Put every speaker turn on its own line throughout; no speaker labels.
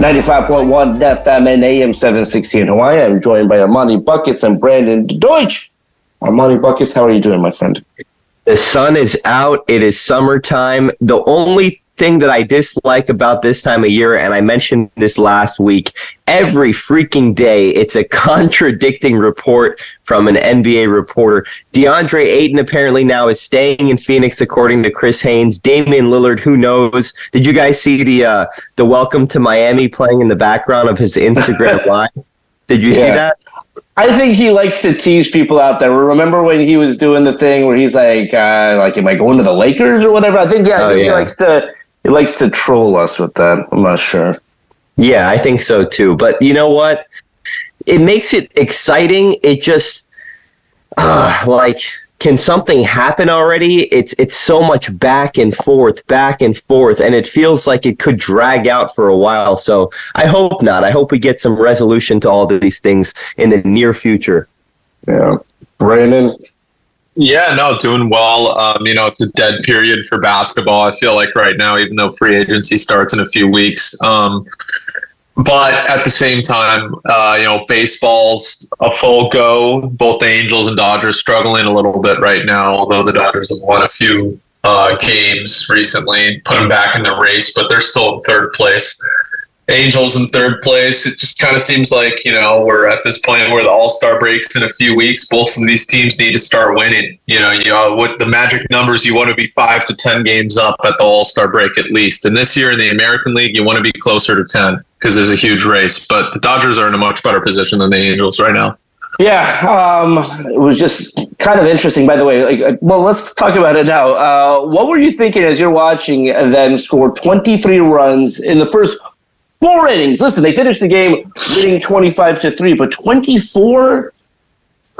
95.1 FM and AM 760 in Hawaii. I'm joined by Armani Buckets and Brandon Deutsch. Armani Buckets, how are you doing, my friend?
The sun is out. It is summertime. The only thing that I dislike about this time of year, and I mentioned this last week, every freaking day it's a contradicting report from an NBA reporter. DeAndre Ayton apparently now is staying in Phoenix, according to Chris Haynes. Damian Lillard, who knows? Did you guys see the uh, the Welcome to Miami playing in the background of his Instagram live? Did you yeah. see that?
I think he likes to tease people out there. Remember when he was doing the thing where he's like, uh, like, am I going to the Lakers or whatever? I think, yeah, I oh, think yeah. he likes to he likes to troll us with that. I'm not sure.
Yeah, I think so too. But you know what? It makes it exciting. It just uh, like can something happen already? It's it's so much back and forth, back and forth, and it feels like it could drag out for a while. So I hope not. I hope we get some resolution to all of these things in the near future.
Yeah, Brandon,
yeah, no, doing well. Um, you know, it's a dead period for basketball. I feel like right now, even though free agency starts in a few weeks. Um, but at the same time, uh, you know, baseball's a full go. Both the Angels and Dodgers struggling a little bit right now, although the Dodgers have won a few uh, games recently, put them back in the race, but they're still in third place. Angels in third place. It just kind of seems like, you know, we're at this point where the All Star breaks in a few weeks. Both of these teams need to start winning. You know, you know, what the magic numbers, you want to be five to 10 games up at the All Star break at least. And this year in the American League, you want to be closer to 10 because there's a huge race. But the Dodgers are in a much better position than the Angels right now.
Yeah, um, it was just kind of interesting. By the way, like, uh, well, let's talk about it now. Uh, what were you thinking as you're watching them score 23 runs in the first four innings. Listen, they finished the game winning 25 to 3, but 24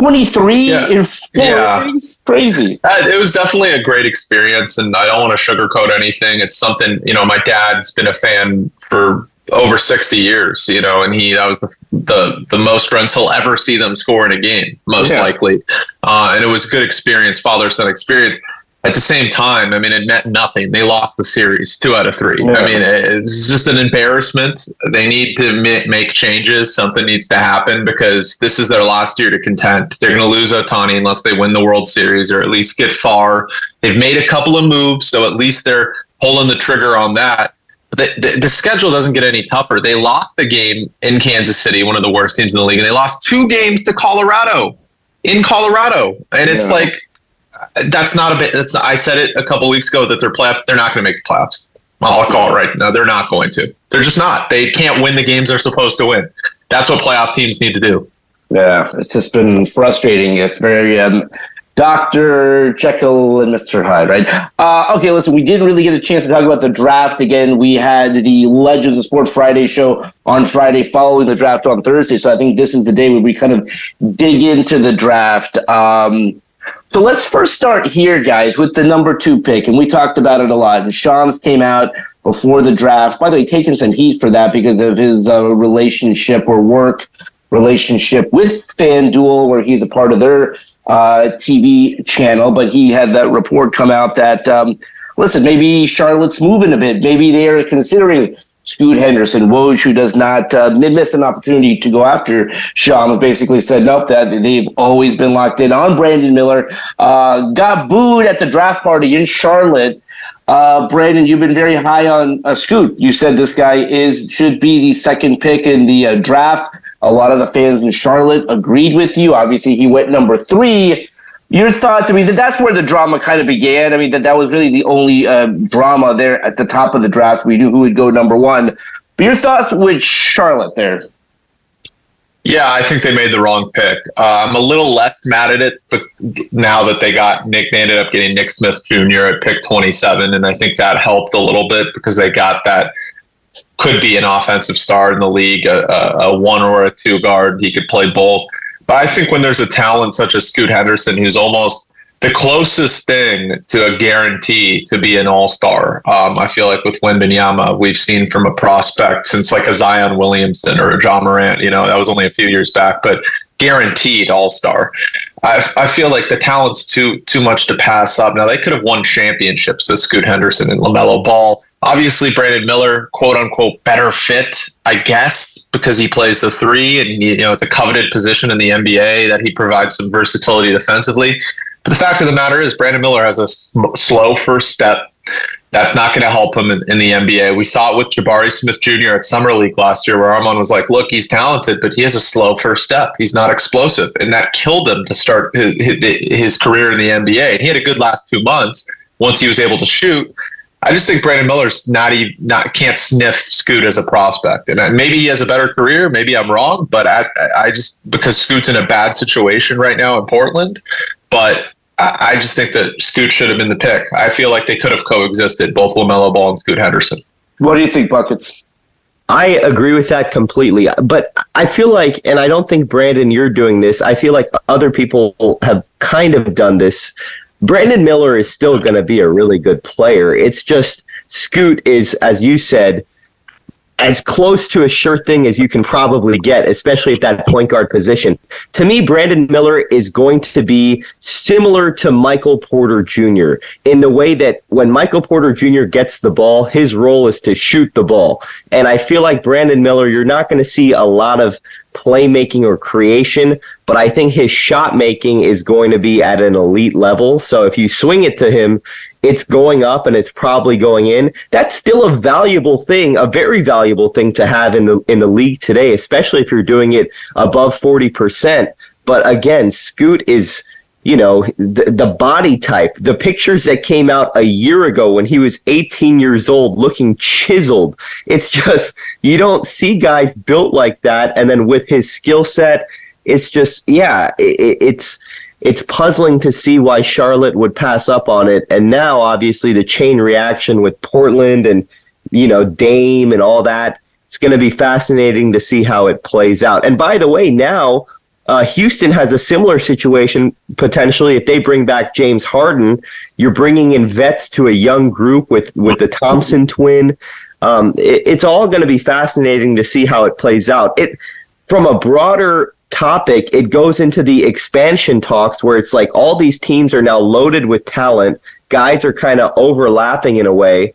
23 yeah. in four yeah. innings? Crazy.
Uh, it was definitely a great experience, and I don't want to sugarcoat anything. It's something, you know, my dad's been a fan for over 60 years, you know, and he, that was the, the, the most runs he'll ever see them score in a game, most yeah. likely. Uh, and it was a good experience, father son experience at the same time, I mean, it meant nothing. They lost the series two out of three. Yeah. I mean, it's just an embarrassment. They need to make changes. Something needs to happen because this is their last year to contend. They're going to lose Ohtani unless they win the World Series or at least get far. They've made a couple of moves, so at least they're pulling the trigger on that. But the, the, the schedule doesn't get any tougher. They lost the game in Kansas City, one of the worst teams in the league, and they lost two games to Colorado in Colorado. And it's yeah. like, that's not a bit. That's I said it a couple weeks ago that they're playoff. They're not going to make the playoffs. I'll call it right now. They're not going to. They're just not. They can't win the games they're supposed to win. That's what playoff teams need to do.
Yeah, it's just been frustrating. It's very um, Dr. Jekyll and Mr. Hyde, right? Uh, okay, listen, we didn't really get a chance to talk about the draft. Again, we had the Legends of Sports Friday show on Friday following the draft on Thursday. So I think this is the day where we kind of dig into the draft. Um, so let's first start here, guys, with the number two pick. And we talked about it a lot. And Shams came out before the draft. By the way, taking some heat for that because of his uh, relationship or work relationship with FanDuel, where he's a part of their uh, TV channel. But he had that report come out that, um, listen, maybe Charlotte's moving a bit. Maybe they are considering Scoot Henderson, Woj, who does not uh, miss an opportunity to go after Shams, basically said nope, that they've always been locked in on Brandon Miller. Uh, got booed at the draft party in Charlotte. Uh, Brandon, you've been very high on uh, Scoot. You said this guy is should be the second pick in the uh, draft. A lot of the fans in Charlotte agreed with you. Obviously, he went number three. Your thoughts? I mean, that that's where the drama kind of began. I mean, that that was really the only uh, drama there at the top of the draft. We knew who would go number one. But your thoughts with Charlotte there?
Yeah, I think they made the wrong pick. Uh, I'm a little less mad at it, but now that they got Nick, they ended up getting Nick Smith Jr. at pick 27, and I think that helped a little bit because they got that could be an offensive star in the league, a, a, a one or a two guard. He could play both. But I think when there's a talent such as Scoot Henderson, who's almost the closest thing to a guarantee to be an all star. Um, I feel like with Wembanyama, we've seen from a prospect since like a Zion Williamson or a Ja Morant, you know, that was only a few years back, but guaranteed all star. I, I feel like the talent's too too much to pass up. Now they could have won championships with Scoot Henderson and LaMelo Ball. Obviously, Brandon Miller, quote unquote, better fit, I guess, because he plays the three and you know it's a coveted position in the NBA that he provides some versatility defensively. But the fact of the matter is, Brandon Miller has a slow first step. That's not going to help him in, in, the NBA. We saw it with Jabari Smith Jr. at Summer League last year, where Armand was like, look, he's talented, but he has a slow first step. He's not explosive. And that killed him to start his, his career in the NBA. And he had a good last two months once he was able to shoot. I just think Brandon Miller's not even not can't sniff Scoot as a prospect, and maybe he has a better career. Maybe I'm wrong, but I I just because Scoot's in a bad situation right now in Portland, but I, just think that Scoot should have been the pick. I feel like they could have coexisted, both LaMelo Ball and Scoot Henderson.
What do you think, Buckets?
I agree with that completely. But I feel like, and I don't think, Brandon, you're doing this. I feel like other people have kind of done this. Brandon Miller is still going to be a really good player. It's just Scoot is, as you said, as close to a sure thing as you can probably get, especially at that point guard position. To me, Brandon Miller is going to be similar to Michael Porter Jr. in the way that when Michael Porter Jr. gets the ball, his role is to shoot the ball. And I feel like Brandon Miller, you're not going to see a lot of playmaking or creation, but I think his shot making is going to be at an elite level. So if you swing it to him, it's going up and it's probably going in. That's still a valuable thing, a very valuable thing to have in the in the league today, especially if you're doing it above 40%. But again, Scoot is you know the, the body type the pictures that came out a year ago when he was 18 years old looking chiseled it's just you don't see guys built like that and then with his skill set it's just yeah it, it's it's puzzling to see why Charlotte would pass up on it. And now, obviously, the chain reaction with Portland and, you know, Dame and all that, it's going to be fascinating to see how it plays out. And by the way, now uh, Houston has a similar situation potentially. If they bring back James Harden, you're bringing in vets to a young group with, with the Thompson twin. Um, it, it's all going to be fascinating to see how it plays out. It from a broader topic, it goes into the expansion talks where it's like all these teams are now loaded with talent. Guys are kind of overlapping in a way.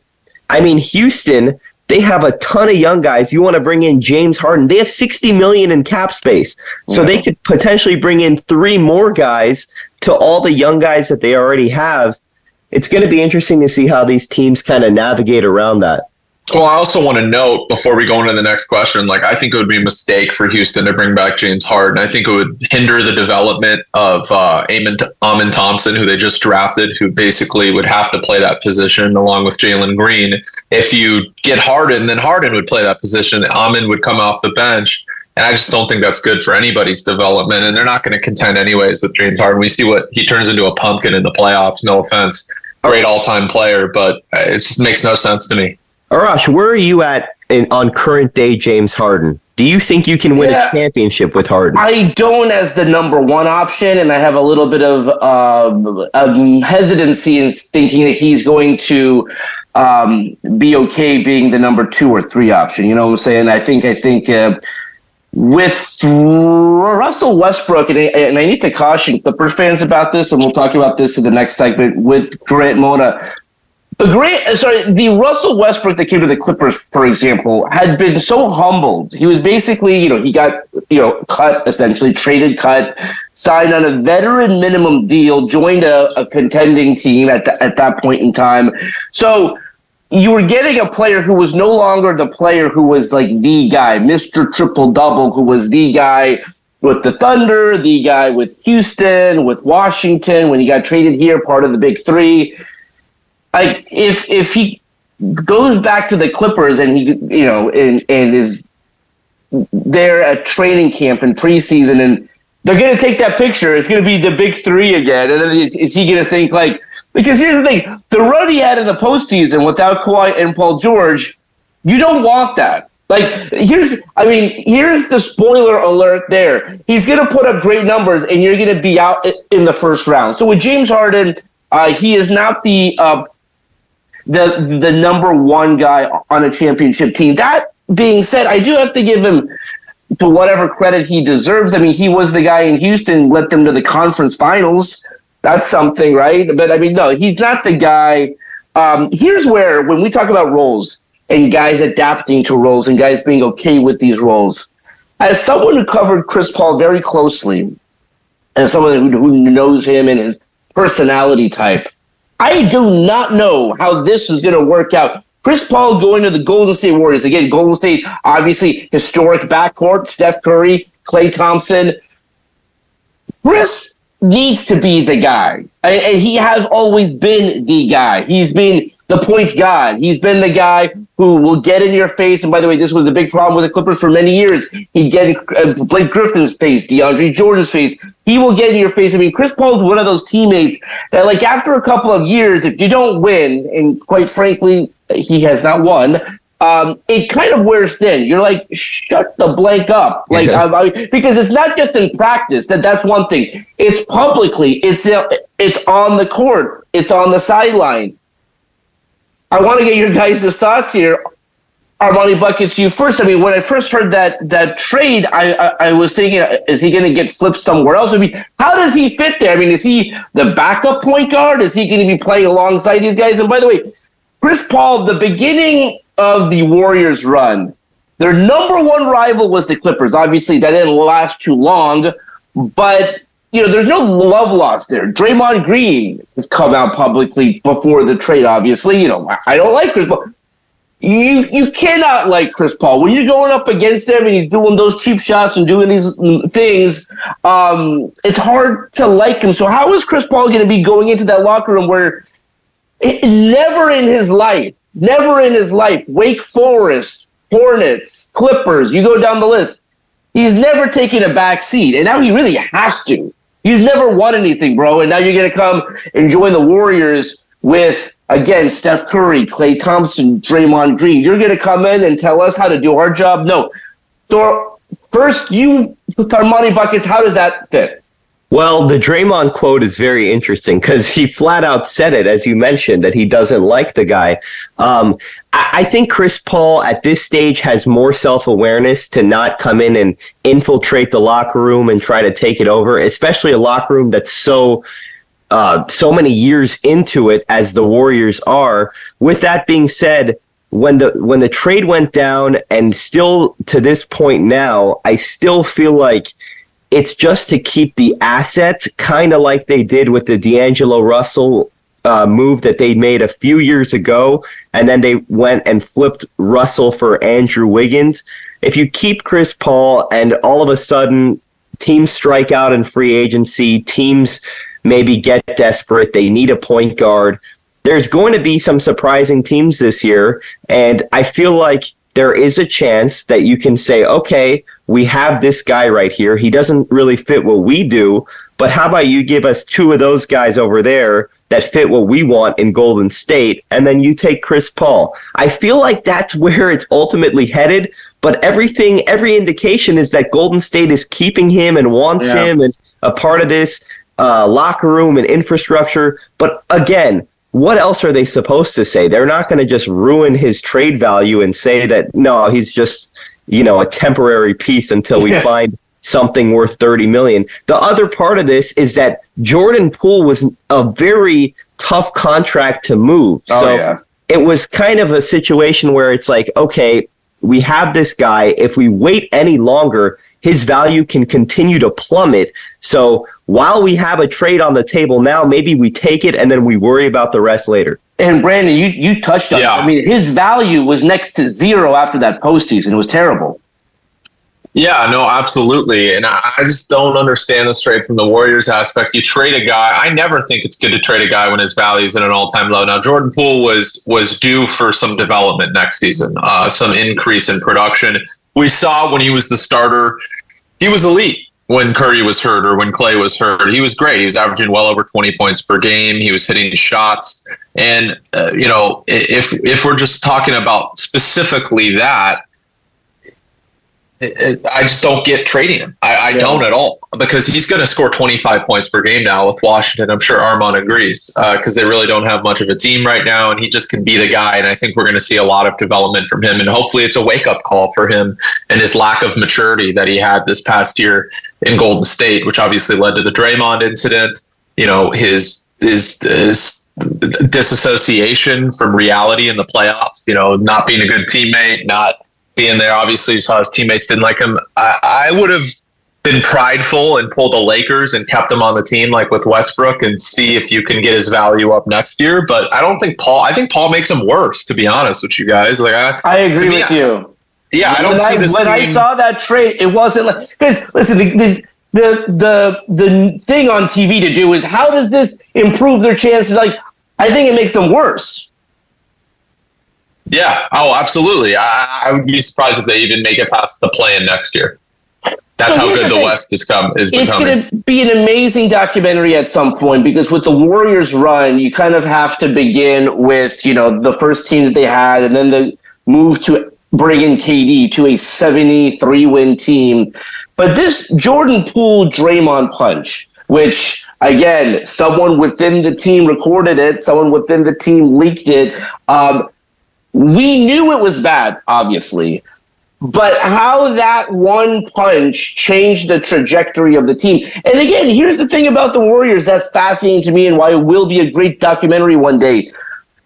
I mean, Houston, they have a ton of young guys. You want to bring in James Harden. They have 60 million in cap space. So yeah. they could potentially bring in three more guys to all the young guys that they already have. It's going to be interesting to see how these teams kind of navigate around that.
Well, I also want to note before we go into the next question, like I think it would be a mistake for Houston to bring back James Harden. I think it would hinder the development of uh, Amen, Amen Thompson, who they just drafted, who basically would have to play that position along with Jalen Green. If you get Harden, then Harden would play that position. Amen would come off the bench. And I just don't think that's good for anybody's development. And they're not going to contend anyways with James Harden. We see what he turns into a pumpkin in the playoffs. No offense. Great all time player, but it just makes no sense to me.
Arash, where are you at in, on current day James Harden? Do you think you can win yeah, a championship with Harden?
I don't as the number one option, and I have a little bit of uh, um, hesitancy in thinking that he's going to um, be okay being the number two or three option. You know what I'm saying? I think I think uh, with Russell Westbrook, and I, and I need to caution Clippers fans about this, and we'll talk about this in the next segment with Grant Mona The great, uh, sorry, the Russell Westbrook that came to the Clippers, for example, had been so humbled. He was basically, you know, he got, you know, cut essentially, traded, cut, signed on a veteran minimum deal, joined a, a contending team at the, at that point in time. So you were getting a player who was no longer the player who was like the guy, Mister Triple Double, who was the guy with the Thunder, the guy with Houston, with Washington when he got traded here, part of the Big Three like if if he goes back to the Clippers and he you know and and is there at training camp and preseason and they're going to take that picture. It's going to be the big three again. And then is, is he going to think like, because here's the thing the run he had in the postseason without Kawhi and Paul George, you don't want that. Like, here's, I mean, here's the spoiler alert there. He's going to put up great numbers and you're going to be out in the first round. So with James Harden, uh, he is not the uh, the the number one guy on a championship team. That being said, I do have to give him to whatever credit he deserves. I mean, he was the guy in Houston, led them to the conference finals. That's something, right? But I mean, no, he's not the guy. Um, here's where, when we talk about roles and guys adapting to roles and guys being okay with these roles, as someone who covered Chris Paul very closely, and someone who, who knows him and his personality type, I do not know how this is going to work out. Chris Paul going to the Golden State Warriors. Again, Golden State, obviously, historic backcourt. Steph Curry, Klay Thompson. Chris needs to be the guy. And he has always been the guy. He's been the point guard. He's been the guy who will get in your face. And by the way, this was a big problem with the Clippers for many years. He'd get in uh, Blake Griffin's face, DeAndre Jordan's face. He will get in your face. I mean, Chris Paul is one of those teammates that, like, after a couple of years, if you don't win, and quite frankly, he has not won, um, it kind of wears thin. You're like, shut the blank up, like yeah. I, I, because it's not just in practice. That that's one thing. It's publicly. It's it's on the court. It's on the sideline. I want to get your guys' thoughts here. Armani buckets you first. I mean, when I first heard that that trade, I I, I was thinking, is he going to get flipped somewhere else? I mean, how does he fit there? I mean, is he the backup point guard? Is he going to be playing alongside these guys? And by the way, Chris Paul, the beginning of the Warriors run, their number one rival was the Clippers. Obviously, that didn't last too long, but you know, there's no love lost there. Draymond Green has come out publicly before the trade. Obviously, you know, I don't like Chris Paul. You you cannot like Chris Paul when you're going up against him and he's doing those cheap shots and doing these things. Um, it's hard to like him. So how is Chris Paul going to be going into that locker room where it, never in his life, never in his life, Wake Forest, Hornets, Clippers, you go down the list. He's never taken a back seat, and now he really has to. You've never won anything, bro. And now you're to come and join the Warriors with, again, Steph Curry, Klay Thompson, Draymond Green. You're to come in and tell us how to do our job? No. So, first, you, put our money Buckets, how does that fit?
Well, the Draymond quote is very interesting because he flat out said it, as you mentioned, that he doesn't like the guy. Um, I, I think Chris Paul at this stage has more self awareness to not come in and infiltrate the locker room and try to take it over, especially a locker room that's so uh, so many years into it as the Warriors are. With that being said, when the when the trade went down, and still to this point now, I still feel like it's just to keep the asset, kind of like they did with the D'Angelo Russell uh, move that they made a few years ago, and then they went and flipped Russell for Andrew Wiggins. If you keep Chris Paul, and all of a sudden teams strike out in free agency, teams maybe get desperate, they need a point guard. There's going to be some surprising teams this year, and I feel like there is a chance that you can say, okay, we have this guy right here. He doesn't really fit what we do, but how about you give us two of those guys over there that fit what we want in Golden State, and then you take Chris Paul? I feel like that's where it's ultimately headed, but everything, every indication is that Golden State is keeping him and wants yeah. him and a part of this uh, locker room and infrastructure. But again, what else are they supposed to say? They're not going to just ruin his trade value and say that no, he's just you know a temporary piece until we find something worth 30 million. The other part of this is that Jordan Poole was a very tough contract to move.
Oh,
so
yeah.
it was kind of a situation where it's like, okay, we have this guy. If we wait any longer, his value can continue to plummet. So while we have a trade on the table now, maybe we take it and then we worry about the rest later.
And Brandon, you you touched on.
Yeah.
It. I mean, his value was next to zero after that postseason. It was terrible.
Yeah, no, absolutely. And I I just don't understand this trade from the Warriors aspect. You trade a guy. I never think it's good to trade a guy when his value is at an all time low. Now, Jordan Poole was was due for some development next season, uh, some increase in production. We saw when he was the starter, he was elite. When Curry was hurt or when Klay was hurt, he was great. He was averaging well over 20 points per game. He was hitting shots. And, uh, you know, if, if we're just talking about specifically that, it- it- I just don't get trading him. I, I don't at all because he's going to score 25 points per game now with Washington. I'm sure Armand agrees uh, because they really don't have much of a team right now, and he just can be the guy. And I think we're going to see a lot of development from him, and hopefully it's a wake up call for him and his lack of maturity that he had this past year in Golden State, which obviously led to the Draymond incident. You know his his his disassociation from reality in the playoffs. You know, not being a good teammate, not being there. Obviously, you saw his teammates didn't like him. I, I would have been prideful and pulled the Lakers and kept him on the team, like with Westbrook, and see if you can get his value up next year. But I don't think Paul. I think Paul makes him worse, to be honest with you guys. Like, I,
I agree
me,
with
I-
you.
yeah, I don't
when
see
I,
this
when I saw that trade, it wasn't like because listen, the, the the the the thing on TV to do is how does this improve their chances? Like, I think it makes them worse.
Yeah. Oh, absolutely. I, I would be surprised if they even make it past the play-in next year. That's
So
how good
the.
West has come is
It's
becoming.
going to be an amazing documentary at some point because with the Warriors run, you kind of have to begin with, you know, the first team that they had and then the move to bring in KD to a 73 win team. But this Jordan Poole Draymond punch, which again, someone within the team recorded it, someone within the team leaked it. Um, we knew it was bad, obviously. But how that one punch changed the trajectory of the team. And again, here's the thing about the Warriors that's fascinating to me and why it will be a great documentary one day.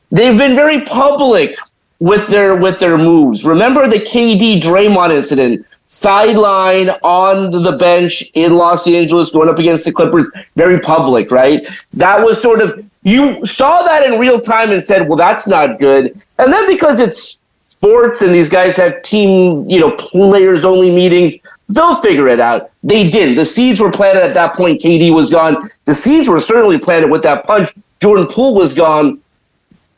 They've been very public with their with their moves. Remember the KD Draymond incident? Sideline on the bench in Los Angeles going up against the Clippers, very public, right? That was sort of you saw that in real time and said, "Well, that's not good." And then because it's sports and these guys have team, you know, players only meetings. They'll figure it out. They didn't. The seeds were planted at that point. KD was gone. The seeds were certainly planted with that punch. Jordan Poole was gone.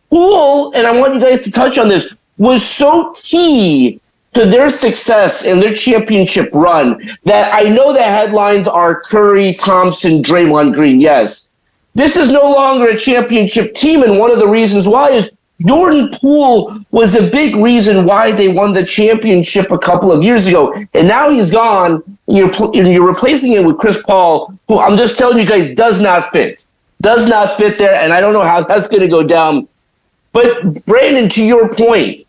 Poole, and I want you guys to touch on this, was so key to their success and their championship run that I know the headlines are Curry, Thompson, Draymond Green. Yes. This is no longer a championship team, and one of the reasons why is Jordan Poole was a big reason why they won the championship a couple of years ago, and now he's gone. You're you're replacing him with Chris Paul, who I'm just telling you guys does not fit, does not fit there, and I don't know how that's going to go down. But Brandon, to your point,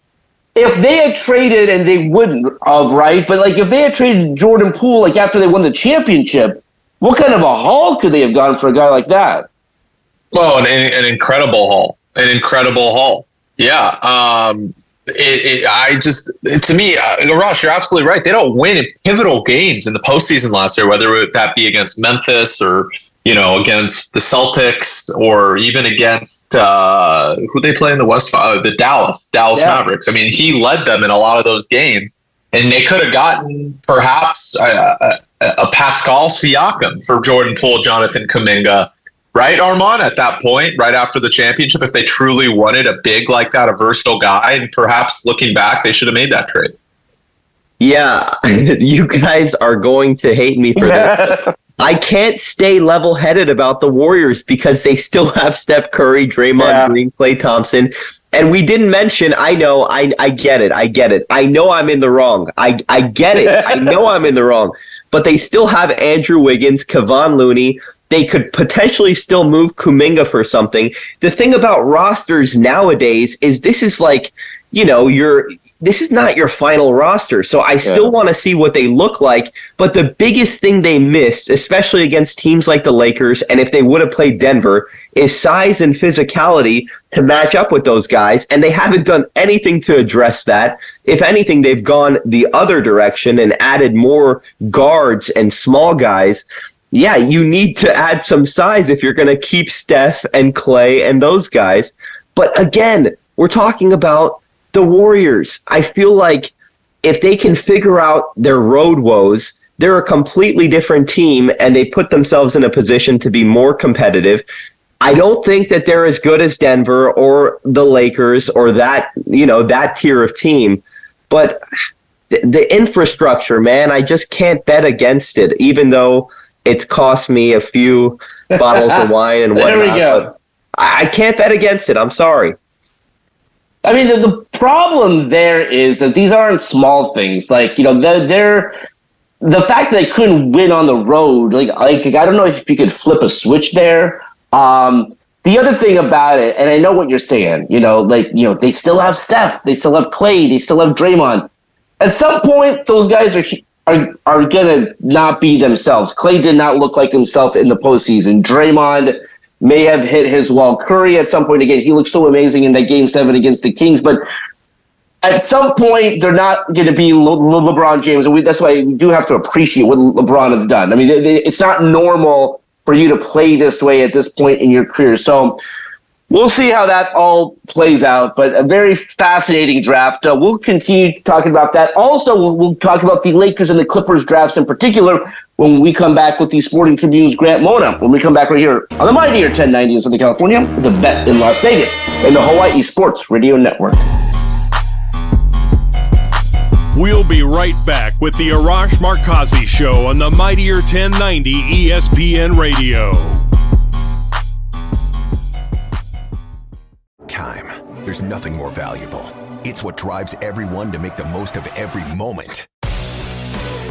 if they had traded and they wouldn't of right? But like if they had traded Jordan Poole like after they won the championship, what kind of a haul could they have gotten for a guy like that?
Oh, an, an incredible haul. An incredible haul. Yeah. Um, it, it, I just, it, to me, uh, Ross, you're absolutely right. They don't win in pivotal games in the postseason last year, whether that be against Memphis or, you know, against the Celtics or even against uh, who they play in the West, uh, the Dallas, Dallas
Yeah.
Mavericks. I mean, he led them in a lot of those games, and they could have gotten perhaps a, a, a Pascal Siakam for Jordan Poole, Jonathan Kuminga right, Armand, at that point, right after the championship, if they truly wanted a big like that, a versatile guy, and perhaps looking back, they should have made that trade.
Yeah, you guys are going to hate me for this. I can't stay level headed about the Warriors because they still have Steph Curry, Draymond
Yeah.
Green, Klay Thompson. And we didn't mention, I know, I, I get it, I get it. I know I'm in the wrong. I, I get it. I know I'm in the wrong. But they still have Andrew Wiggins, Kevon Looney. They could potentially still move Kuminga for something. The thing about rosters nowadays is this is like, you know, you're this is not your final roster. So I still want to see what they look like. But the biggest thing they missed, especially against teams like the Lakers, and if they would have played Denver, is size and physicality to match up with those guys. And they haven't done anything to address that. If anything, they've gone the other direction and added more guards and small guys. Yeah, you need to add some size if you're going to keep Steph and Klay and those guys. But again, we're talking about the Warriors. I feel like if they can figure out their road woes, they're a completely different team and they put themselves in a position to be more competitive. I don't think that they're as good as Denver or the Lakers or that, you know, that tier of team. But the, the infrastructure, man, I just can't bet against it, even though it's cost me a few bottles of wine and whatnot. There we go. I can't bet against it. I'm sorry.
I mean, the, the, problem there is that these aren't small things. Like, you know, they're, they're the fact that they couldn't win on the road. Like, like I don't know if you could flip a switch there. Um, the other thing about it, and I know what you're saying, you know, like, you know, they still have Steph, they still have Klay, they still have Draymond. At some point, those guys are are are gonna not be themselves. Klay did not look like himself in the postseason. Draymond may have hit his wall. Curry at some point again, he looked so amazing in that game seven against the Kings, but at some point they're not going to be Le- Le- LeBron James, and we, that's why we do have to appreciate what LeBron has done. I mean, it's not normal for you to play this way at this point in your career. So we'll see how that all plays out. But a very fascinating draft. Uh, we'll continue talking about that. Also, we'll, we'll talk about the Lakers and the Clippers drafts in particular when we come back with the Sporting Tribune's Grant Mona. When we come back right here on the Mightier 1090 in Southern California, the bet in Las Vegas, and the Hawaii Sports Radio Network.
We'll be right back with the Arash Markazi Show on the Mightier 1090 ESPN Radio.
Time. There's nothing more valuable. It's what drives everyone to make the most of every moment.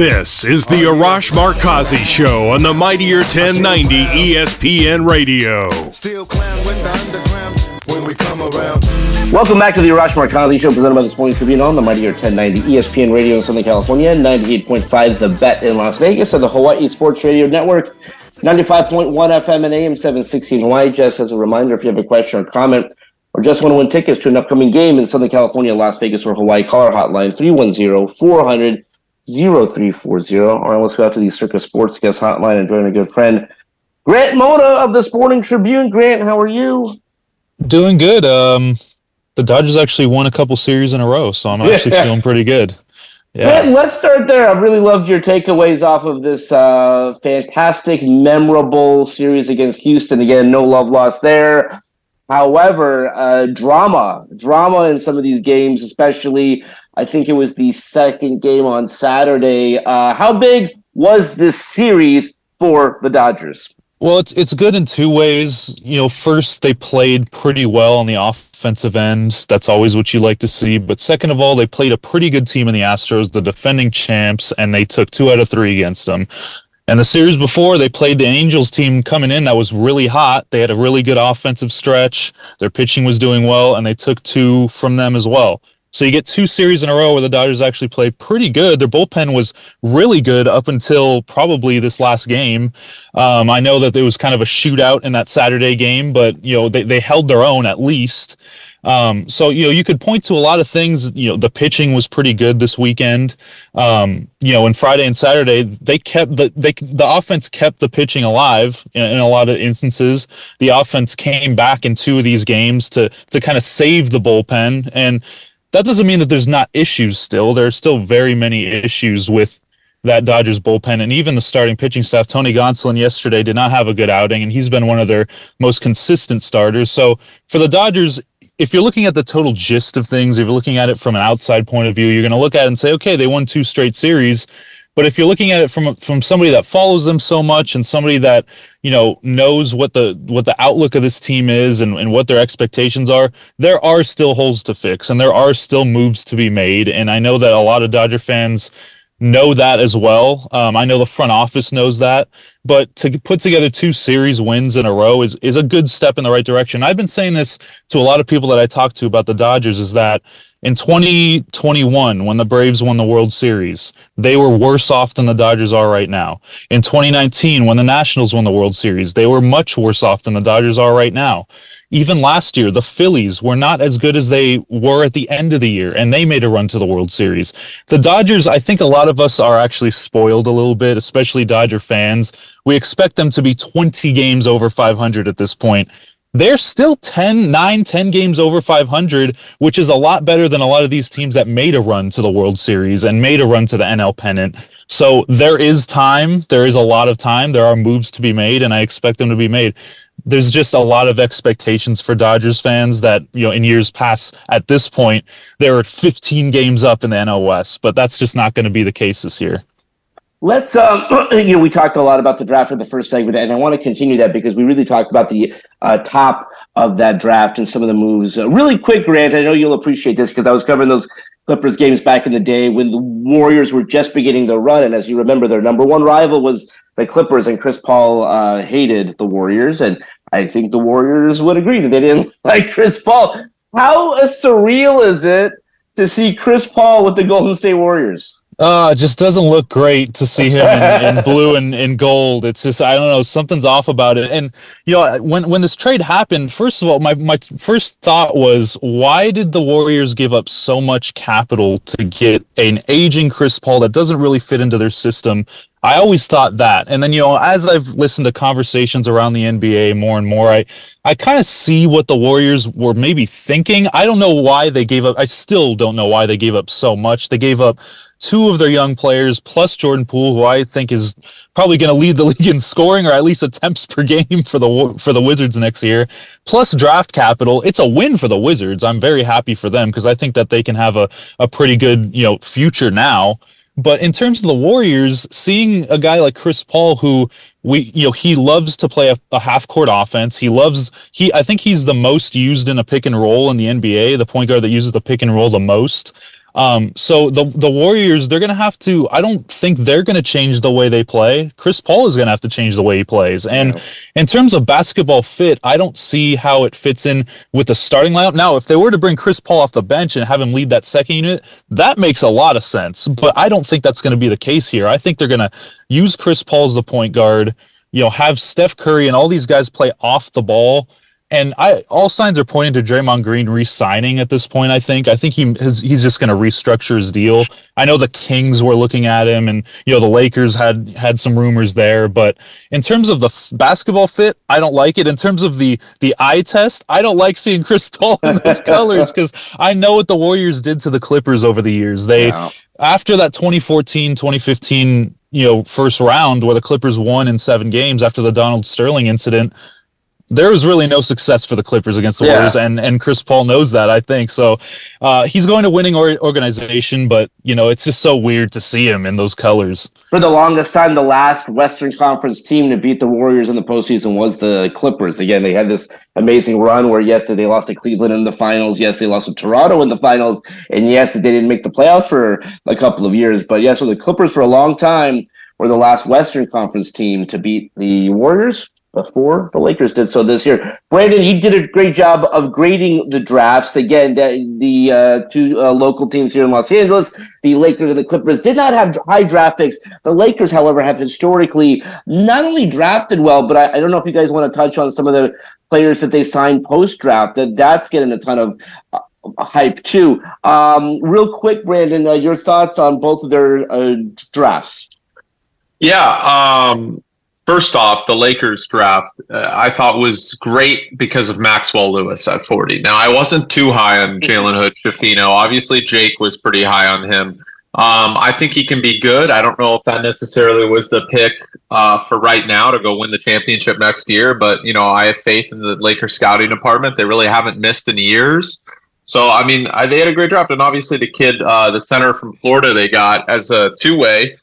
This is the Arash Markazi Show on the Mightier 1090 ESPN Radio.
Welcome back to the Arash Markazi Show, presented by the Sporting Tribune on the Mightier 1090 ESPN Radio in Southern California, 98.5 The Bet in Las Vegas, and the Hawaii Sports Radio Network, 95.1 FM and AM 716 Hawaii. Just as a reminder, if you have a question or comment, or just want to win tickets to an upcoming game in Southern California, Las Vegas, or Hawaii, call our hotline 310 400 0340. All right, let's go out to the Circa Sports Guest Hotline and join a good friend, Grant Mona of the Sporting Tribune. Grant, how are you?
Doing good. Um, the Dodgers actually won a couple series in a row, so I'm actually yeah. feeling pretty good.
Yeah. Grant, let's start there. I really loved your takeaways off of this uh, fantastic, memorable series against Houston. Again, no love lost there. However, uh, drama, drama in some of these games, especially I think it was the second game on Saturday. Uh, how big was this series for the Dodgers?
Well, it's it's good in two ways. You know, first they played pretty well on the offensive end. That's always what you like to see. But second of all, they played a pretty good team in the Astros, the defending champs, and they took two out of three against them. And the series before, they played the Angels team coming in that was really hot. They had a really good offensive stretch. Their pitching was doing well, and they took two from them as well. So you get two series in a row where the Dodgers actually play pretty good. Their bullpen was really good up until probably this last game. Um, I know that there was kind of a shootout in that Saturday game, but you know they, they held their own at least. Um, so you know you could point to a lot of things. You know the pitching was pretty good this weekend. Um, you know, and Friday and Saturday they kept the they the offense kept the pitching alive in, in, a lot of instances. The offense came back in two of these games to to kind of save the bullpen and that doesn't mean that there's not issues still. There are still very many issues with that Dodgers bullpen and even the starting pitching staff. Tony Gonsolin yesterday did not have a good outing, and he's been one of their most consistent starters. So for the Dodgers, if you're looking at the total gist of things, if you're looking at it from an outside point of view, you're going to look at it and say, okay, they won two straight series. But if you're looking at it from from somebody that follows them so much and somebody that you know knows what the what the outlook of this team is and, and what their expectations are, there are still holes to fix and there are still moves to be made. And I know that a lot of Dodger fans know that as well. Um, I know the front office knows that, but to put together two series wins in a row is is a good step in the right direction. I've been saying this to a lot of people that I talk to about the Dodgers is that in 2021 when the Braves won the World Series, they were worse off than the Dodgers are right now. In 2019 when the Nationals won the World Series, they were much worse off than the Dodgers are right now even last year, the Phillies were not as good as they were at the end of the year, and they made a run to the World Series. The Dodgers, I think a lot of us are actually spoiled a little bit, especially Dodger fans. We expect them to be 20 games over 500 at this point. They're still 10, 9, 10 games over 500, which is a lot better than a lot of these teams that made a run to the World Series and made a run to the NL pennant. So there is time. There is a lot of time. There are moves to be made, and I expect them to be made there's just a lot of expectations for Dodgers fans that you know in years past at this point they were 15 games up in the NL West, but that's just not going to be the case this year.
Let's um you know we talked a lot about the draft in the first segment and I want to continue that because we really talked about the uh, top of that draft and some of the moves. Uh, really quick, Grant. I know you'll appreciate this because I was covering those Clippers games back in the day when the Warriors were just beginning their run, and as you remember, their number one rival was the Clippers, and Chris Paul uh, hated the Warriors, and I think the Warriors would agree that they didn't like Chris Paul. How surreal is it to see Chris Paul with the Golden State Warriors?
Uh, it just doesn't look great to see him in, in blue and in gold. It's just I don't know something's off about it. And you know when when this trade happened, first of all, my my first thought was why did the Warriors give up so much capital to get an aging Chris Paul that doesn't really fit into their system? I always thought that. And then, you know, as I've listened to conversations around the NBA more and more, I, I kind of see what the Warriors were maybe thinking. I don't know why they gave up. I still don't know why they gave up so much. They gave up two of their young players plus Jordan Poole, who I think is probably going to lead the league in scoring or at least attempts per game for the for the Wizards next year. Plus draft capital. It's a win for the Wizards. I'm very happy for them because I think that they can have a, a pretty good, you know, future now. But in terms of the Warriors, seeing a guy like Chris Paul, who we, you know, he loves to play a, a half court offense. He loves, he, I think he's the most used in a pick and roll in the NBA, the point guard that uses the pick and roll the most. Um, so the the Warriors, they're gonna have to. I don't think they're gonna change the way they play. Chris Paul is gonna have to change the way he plays. And yeah. in terms of basketball fit, I don't see how it fits in with the starting lineup. Now, if they were to bring Chris Paul off the bench and have him lead that second unit, that makes a lot of sense. But I don't think that's gonna be the case here. I think they're gonna use Chris Paul as the point guard. You know, have Steph Curry and all these guys play off the ball and I all signs are pointing to Draymond Green re-signing at this point. I think. I think he has, he's just going to restructure his deal. I know the Kings were looking at him, and you know the Lakers had had some rumors there. But in terms of the f- basketball fit, I don't like it. In terms of the the eye test, I don't like seeing Chris Paul in those colors because I know what the Warriors did to the Clippers over the years. They yeah. after that 2014 2015 you know first round where the Clippers won in seven games after the Donald Sterling incident there was really no success for the Clippers against the yeah. Warriors, and and Chris Paul knows that. I think so. Uh, he's going to winning or- organization, but you know it's just so weird to see him in those colors.
For the longest time, the last Western Conference team to beat the Warriors in the postseason was the Clippers. Again, they had this amazing run where yes, they lost to Cleveland in the finals. Yes, they lost to Toronto in the finals, and yes, they didn't make the playoffs for a couple of years. But yes, so the Clippers for a long time were the last Western Conference team to beat the Warriors before the Lakers did so this year. Brandon, you did a great job of grading the drafts. Again, the, the uh, two uh, local teams here in Los Angeles, the Lakers and the Clippers, did not have high draft picks. The Lakers, however, have historically not only drafted well, but I, I don't know if you guys want to touch on some of the players that they signed post draft. That that's getting a ton of. Uh, hype too. Um, real quick, Brandon, uh, your thoughts on both of their uh, drafts?
Yeah, um, First off, the Lakers draft uh, I thought was great because of Maxwell Lewis at 40. Now, I wasn't too high on Jalen Hood Schifino. Obviously, Jake was pretty high on him. Um, I think he can be good. I don't know if that necessarily was the pick uh, for right now to go win the championship next year, but you know I have faith in the Lakers scouting department. They really haven't missed in years. So I mean, I, they had a great draft, and obviously the kid, uh, the center from Florida, they got as a two way,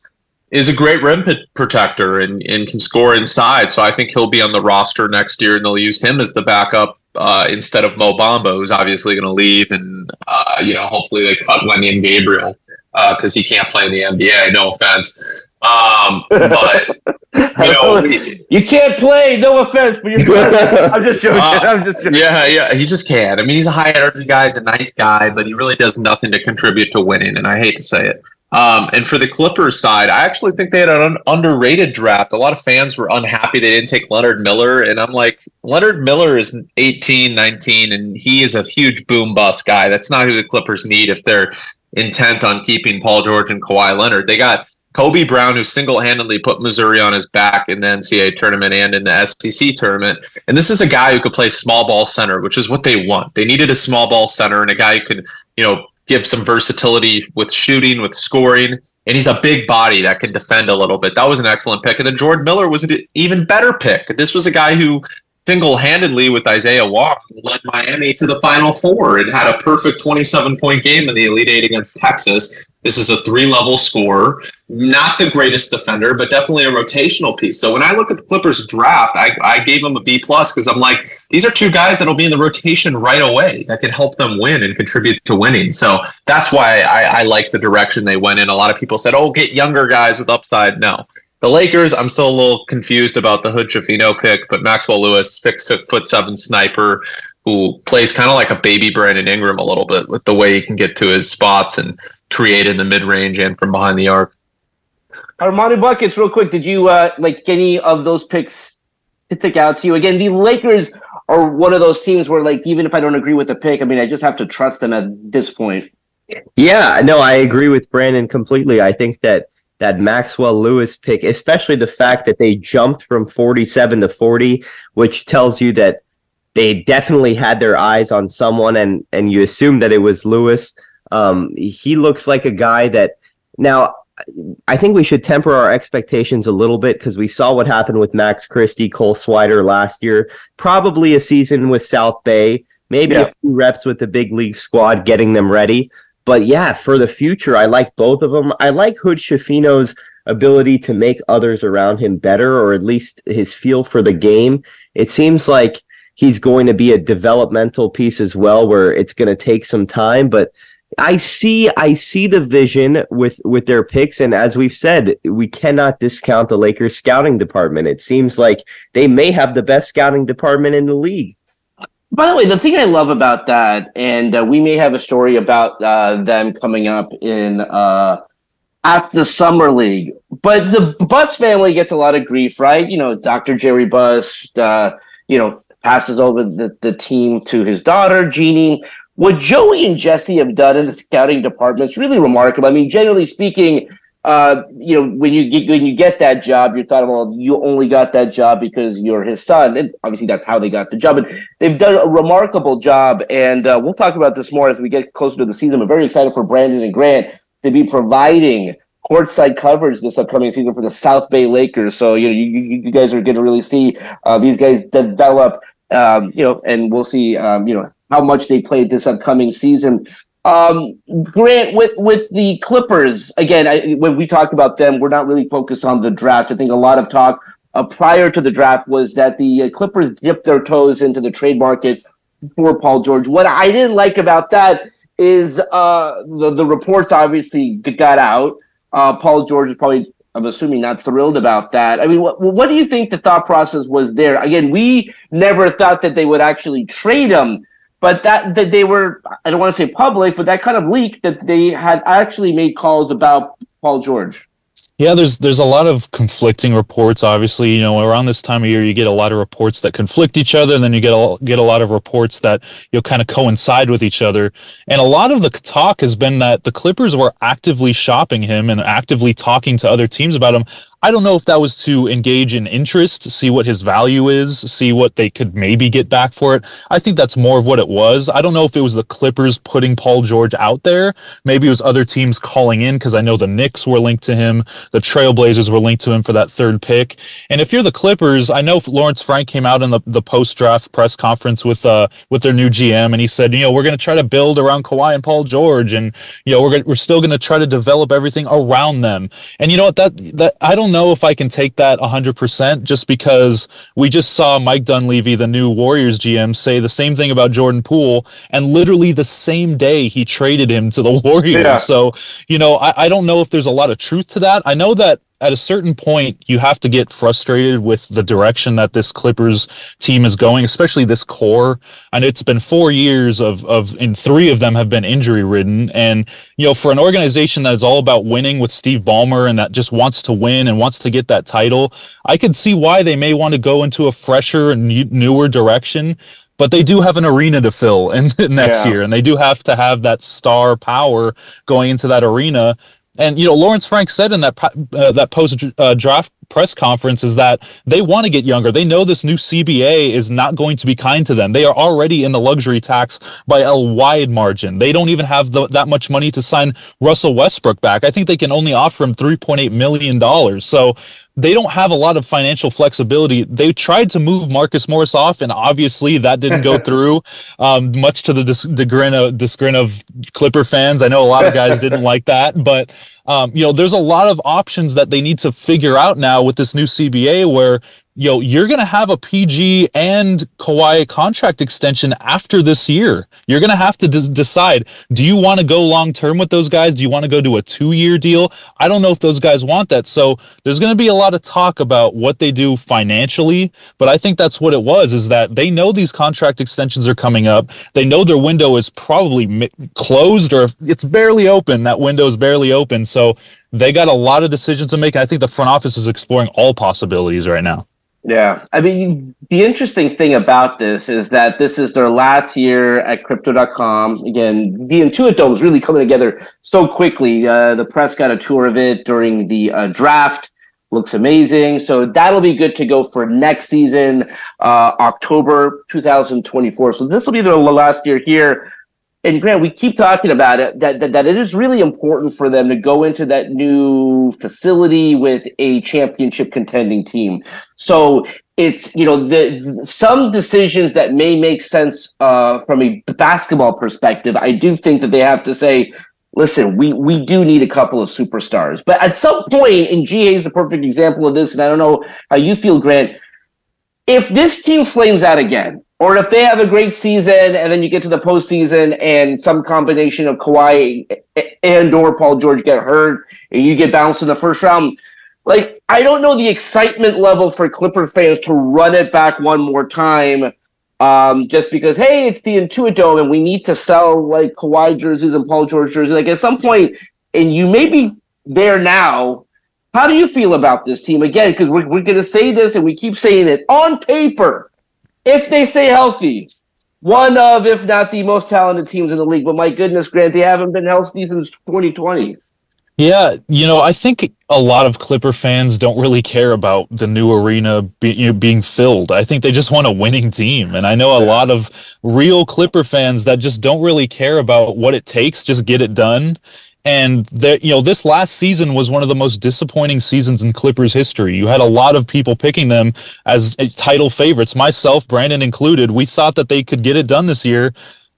is a great rim protector and, and can score inside. So I think he'll be on the roster next year, and they'll use him as the backup uh, instead of Mo Bamba, who's obviously going to leave, and uh, you know hopefully they cut Wenyen Gabriel because uh, he can't play in the NBA. No offense, um, but you know
you can't play. No offense, but you're. I'm just joking. Uh, I'm just
joking. Yeah, yeah, he just can't. I mean, he's a high energy guy. He's a nice guy, but he really does nothing to contribute to winning. And I hate to say it. Um, and for the Clippers side, I actually think they had an un- underrated draft. A lot of fans were unhappy they didn't take Leonard Miller. And I'm like, Leonard Miller is 18, 19, and he is a huge boom bust guy. That's not who the Clippers need if they're intent on keeping Paul George and Kawhi Leonard. They got Kobe Brown, who single handedly put Missouri on his back in the NCAA tournament and in the SEC tournament. And this is a guy who could play small ball center, which is what they want. They needed a small ball center and a guy who could, you know, give some versatility with shooting, with scoring. And he's a big body that can defend a little bit. That was an excellent pick. And then Jordan Miller was an even better pick. This was a guy who single-handedly with Isaiah Wong led Miami to the Final Four and had a perfect 27-point game in the Elite Eight against Texas. This is a three-level scorer, not the greatest defender, but definitely a rotational piece. So when I look at the Clippers draft, I, I gave them a B plus because I'm like, these are two guys that'll be in the rotation right away that can help them win and contribute to winning. So that's why I, I like the direction they went in. A lot of people said, "Oh, get younger guys with upside." No, the Lakers, I'm still a little confused about the Hood Schifino pick, but Maxwell Lewis, six foot seven sniper, who plays kind of like a baby Brandon Ingram a little bit with the way he can get to his spots and create in the mid range and from behind the arc.
Armani Buckets, real quick. Did you uh, like any of those picks to take out to you? Again, the Lakers are one of those teams where, like, even if I don't agree with the pick, I mean, I just have to trust them at this point.
Yeah, no, I agree with Brandon completely. I think that that Maxwell Lewis pick, especially the fact that they jumped from 47 to 40, which tells you that they definitely had their eyes on someone and and you assume that it was Lewis. Um, he looks like a guy that now I think we should temper our expectations a little bit because we saw what happened with Max Christie, Cole Swider last year. Probably a season with South Bay, maybe yeah. a few reps with the big league squad, getting them ready. But yeah, for the future, I like both of them. I like Hood Schifino's ability to make others around him better, or at least his feel for the game. It seems like he's going to be a developmental piece as well, where it's going to take some time. But I see, I see the vision with with their picks, and as we've said, we cannot discount the Lakers scouting department. It seems like they may have the best scouting department in the league.
By the way, the thing I love about that, and uh, we may have a story about uh, them coming up in uh, at the summer league, but the Buss family gets a lot of grief, right? You know, Dr. Jerry Buss, uh, you know, passes over the, the team to his daughter, Jeanie. What Joey and Jesse have done in the scouting department is really remarkable. I mean, generally speaking, uh, you know, when you get when you get that job, you're thought, well, you only got that job because you're his son, and obviously that's how they got the job. And they've done a remarkable job, and uh, we'll talk about this more as we get closer to the season. I'm very excited for Brandon and Grant to be providing courtside coverage this upcoming season for the South Bay Lakers. So you know, you, you guys are going to really see uh, these guys develop. Um, you know, and we'll see. Um, you know how much they played this upcoming season. Um, Grant, with with the Clippers again, I, when we talked about them, we're not really focused on the draft. I think a lot of talk uh, prior to the draft was that the uh, Clippers dipped their toes into the trade market for Paul George. What I didn't like about that is uh, the the reports obviously got out. Uh, Paul George is probably, I'm assuming, not thrilled about that. I mean, what what do you think the thought process was there? Again, we never thought that they would actually trade him but that that they were I don't want to say public, but that kind of leaked that they had actually made calls about Paul George.
Yeah, there's there's a lot of conflicting reports. Obviously, you know, around this time of year, you get a lot of reports that conflict each other, and then you get a, get a lot of reports that you know kind of coincide with each other. And a lot of the talk has been that the Clippers were actively shopping him and actively talking to other teams about him. I don't know if that was to engage in interest, see what his value is, see what they could maybe get back for it. I think that's more of what it was. I don't know if it was the Clippers putting Paul George out there. Maybe it was other teams calling in because I know the Knicks were linked to him, the Trailblazers were linked to him for that third pick. And if you're the Clippers, I know Lawrence Frank came out in the, the post draft press conference with uh with their new GM and he said, you know, we're going to try to build around Kawhi and Paul George, and you know, we're we're still going to try to develop everything around them. And you know what? That that I don't know if I can take that 100% just because we just saw Mike Dunleavy, the new Warriors GM, say the same thing about Jordan Poole, and literally the same day he traded him to the Warriors. Yeah. So, you know, I, I don't know if there's a lot of truth to that. I know that at a certain point, you have to get frustrated with the direction that this Clippers team is going, especially this core. And it's been four years of, of, and three of them have been injury ridden. And, you know, for an organization that is all about winning with Steve Ballmer and that just wants to win and wants to get that title, I could see why they may want to go into a fresher and newer direction but they do have an arena to fill in, next yeah. year and they do have to have that star power going into that arena and you know, Lawrence Frank said in that uh, that post uh, draft press conference is that they want to get younger. They know this new CBA is not going to be kind to them. They are already in the luxury tax by a wide margin. They don't even have the, that much money to sign Russell Westbrook back. I think they can only offer him $3.8 million. So they don't have a lot of financial flexibility. They tried to move Marcus Morris off, and obviously that didn't go through. Um, much to the dis- disgrin of, disgrin of Clipper fans, I know a lot of guys didn't like that, but um, you know, there's a lot of options that they need to figure out now with this new CBA where know, you're going to have a PG and Kawhi contract extension after this year. You're going to have to d- decide do you want to go long term with those guys? Do you want to go to a two year deal? I don't know if those guys want that. So there's going to be a lot of talk about what they do financially. But I think that's what it was is that they know these contract extensions are coming up. They know their window is probably closed or it's barely open. That window is barely open. So they got a lot of decisions to make. I think the front office is exploring all possibilities right now.
Yeah. I mean, the interesting thing about this is that this is their last year at crypto.com. Again, the Intuit Dome is really coming together so quickly. Uh, the press got a tour of it during the uh, draft. Looks amazing. So that'll be good to go for next season, uh, October 2024. So this will be their last year here and Grant, we keep talking about it that, that, that it is really important for them to go into that new facility with a championship contending team. So it's you know the some decisions that may make sense uh, from a basketball perspective. I do think that they have to say, listen, we we do need a couple of superstars. But at some point, and GA is the perfect example of this, and I don't know how you feel, Grant. If this team flames out again, or if they have a great season and then you get to the postseason and some combination of Kawhi and or Paul George get hurt and you get bounced in the first round, like I don't know the excitement level for Clipper fans to run it back one more time. Um, just because hey, it's the Intuit Dome and we need to sell like Kawhi jerseys and Paul George jerseys. Like at some point, and you may be there now. How do you feel about this team again? Because we're, we're going to say this and we keep saying it on paper if they stay healthy, one of, if not the most talented teams in the league. But my goodness, Grant, they haven't been healthy since 2020.
Yeah, you know, I think a lot of Clipper fans don't really care about the new arena be, you know, being filled. I think they just want a winning team. And I know a lot of real Clipper fans that just don't really care about what it takes, just get it done. And that you know, this last season was one of the most disappointing seasons in Clippers history. You had a lot of people picking them as title favorites, myself, Brandon included. We thought that they could get it done this year,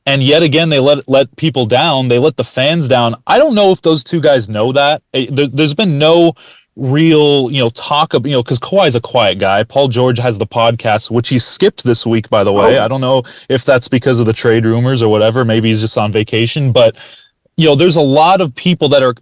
and yet again they let let people down. They let the fans down. I don't know if those two guys know that. There's been no real, you know, talk of, you know, because Kawhi's a quiet guy. Paul George has the podcast, which he skipped this week, by the way. Oh. I don't know if that's because of the trade rumors or whatever. Maybe he's just on vacation, but you know, there's a lot of people that are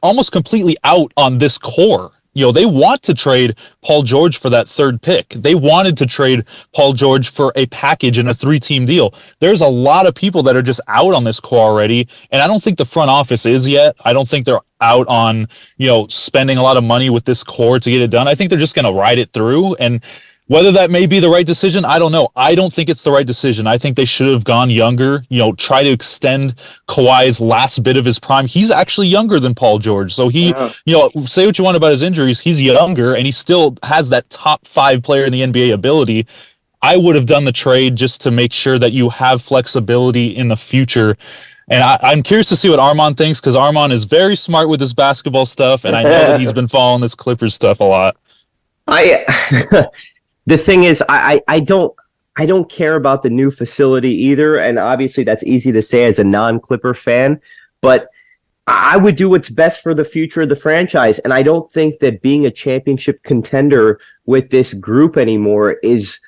almost completely out on this core. You know, they want to trade Paul George for that third pick. They wanted to trade Paul George for a package and a three team deal. There's a lot of people that are just out on this core already. And I don't think the front office is yet. I don't think they're out on, you know, spending a lot of money with this core to get it done. I think they're just going to ride it through. And Whether that may be the right decision, I don't know. I don't think it's the right decision. I think they should have gone younger, you know, try to extend Kawhi's last bit of his prime. He's actually younger than Paul George. So he, yeah. you know, say what you want about his injuries, he's younger and he still has that top five player in the NBA ability. I would have done the trade just to make sure that you have flexibility in the future. And I, am curious to see what Armani thinks because Armani is very smart with his basketball stuff, and I know that he's been following this Clippers stuff a lot.
I the thing is, I, I, I don't I don't care about the new facility either, and obviously that's easy to say as a non-Clipper fan, but I would do what's best for the future of the franchise, and I don't think that being a championship contender with this group anymore is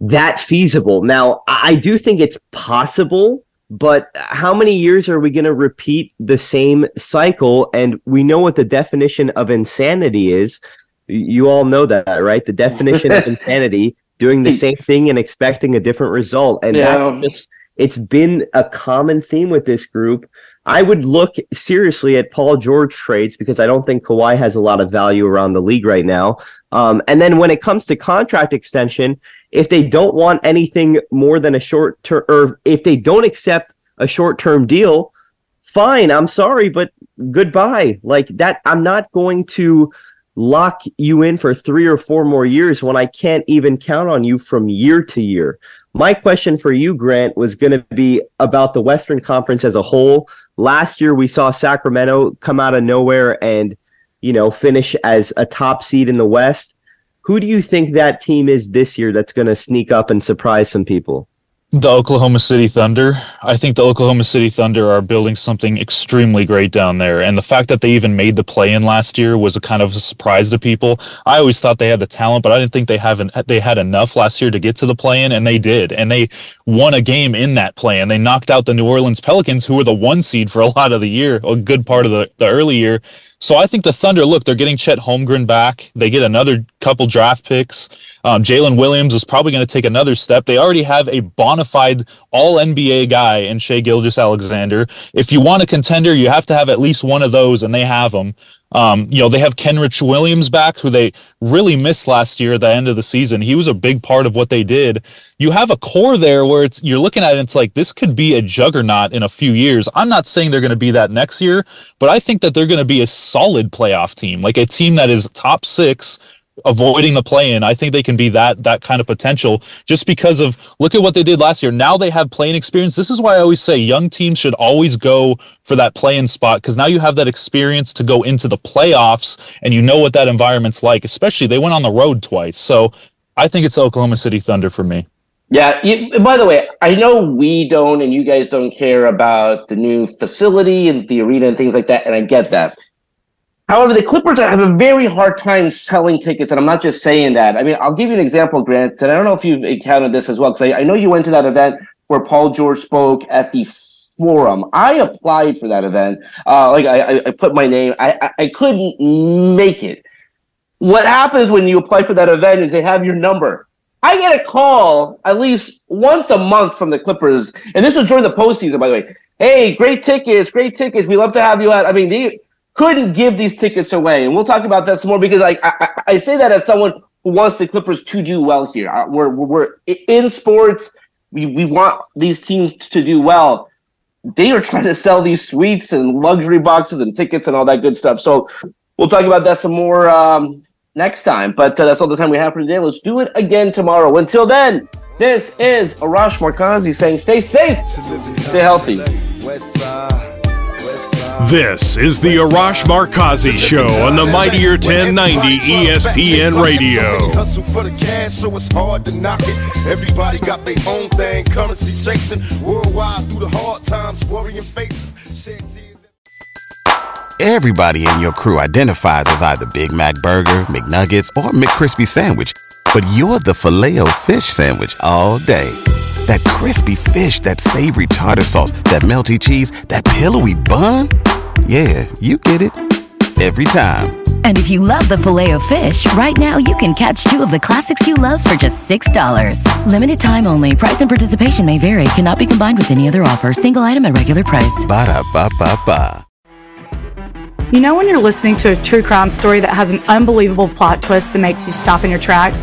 that feasible. Now, I do think it's possible, but how many years are we going to repeat the same cycle? And we know what the definition of insanity is. You all know that, right? The definition of insanity, doing the same thing and expecting a different result. And yeah. just it's been a common theme with this group. I would look seriously at Paul George trades because I don't think Kawhi has a lot of value around the league right now. Um, and then when it comes to contract extension, if they don't want anything more than a short term, or if they don't accept a short term deal, fine. I'm sorry, but goodbye. Like that, I'm not going to lock you in for three or four more years when I can't even count on you from year to year. My question for you, Grant, was going to be about the Western Conference as a whole. Last year, we saw Sacramento come out of nowhere and, you know, finish as a top seed in the West. Who do you think that team is this year that's going to sneak up and surprise some people?
The Oklahoma City Thunder. I think the Oklahoma City Thunder are building something extremely great down there. And the fact that they even made the play in last year was a kind of a surprise to people. I always thought they had the talent, but I didn't think they haven't they had enough last year to get to the play in, and they did. And they won a game in that play, and they knocked out the New Orleans Pelicans, who were the one seed for a lot of the year, a good part of the, the early year. So I think the Thunder, look, they're getting Chet Holmgren back. They get another couple draft picks. Um, Jalen Williams is probably going to take another step. They already have a bona fide all NBA guy in Shai Gilgeous Alexander. If you want a contender, you have to have at least one of those, and they have them. Um, you know, they have Kenrich Williams back, who they really missed last year at the end of the season. He was a big part of what they did. You have a core there where it's you're looking at it, it's like this could be a juggernaut in a few years. I'm not saying they're going to be that next year, but I think that they're going to be a solid playoff team, like a team that is top six avoiding the play in. I think they can be that that kind of potential just because of look at what they did last year. Now they have playing experience. This is why I always say young teams should always go for that play in spot because now you have that experience to go into the playoffs and you know what that environment's like. Especially they went on the road twice. So I think it's Oklahoma City Thunder for me.
Yeah. You, by the way, I know we don't and you guys don't care about the new facility and the arena and things like that, and I get that. However, the Clippers have a very hard time selling tickets, and I'm not just saying that. I mean, I'll give you an example, Grant, and I don't know if you've encountered this as well, because I, I, know you went to that event where Paul George spoke at the forum. I applied for that event. Uh, like I, I, put my name. I, I, couldn't make it. What happens when you apply for that event is they have your number. I get a call at least once a month from the Clippers, and this was during the postseason, by the way. Hey, great tickets, great tickets. We love to have you out. I mean, they couldn't give these tickets away. And we'll talk about that some more because I, I, I say that as someone who wants the Clippers to do well here. We're, we're in sports. We, we want these teams to do well. They are trying to sell these suites and luxury boxes and tickets and all that good stuff. So we'll talk about that some more um, next time. But uh, that's all the time we have for today. Let's do it again tomorrow. Until then, this is Arash Markazi saying stay safe, stay healthy.
This is the Arash Markazi Show on the Mighty 1090 ESPN Radio. Hustle for the cash, so it's hard to knock it. Everybody got their own thing, currency chasing worldwide through the hard times, worrying faces.
Everybody in your crew identifies as either Big Mac Burger, McNuggets, or McCrispy Sandwich, but you're the Filet-O-Fish Sandwich all day that crispy fish, that savory tartar sauce, that melty cheese, that pillowy bun. Yeah, you get it every time.
And if you love the filet of fish, right now you can catch two of the classics you love for just $6. Limited time only. Price and participation may vary. Cannot be combined with any other offer. Single item at regular price.
Ba da ba ba ba.
You know when you're listening to a true crime story that has an unbelievable plot twist that makes you stop in your tracks?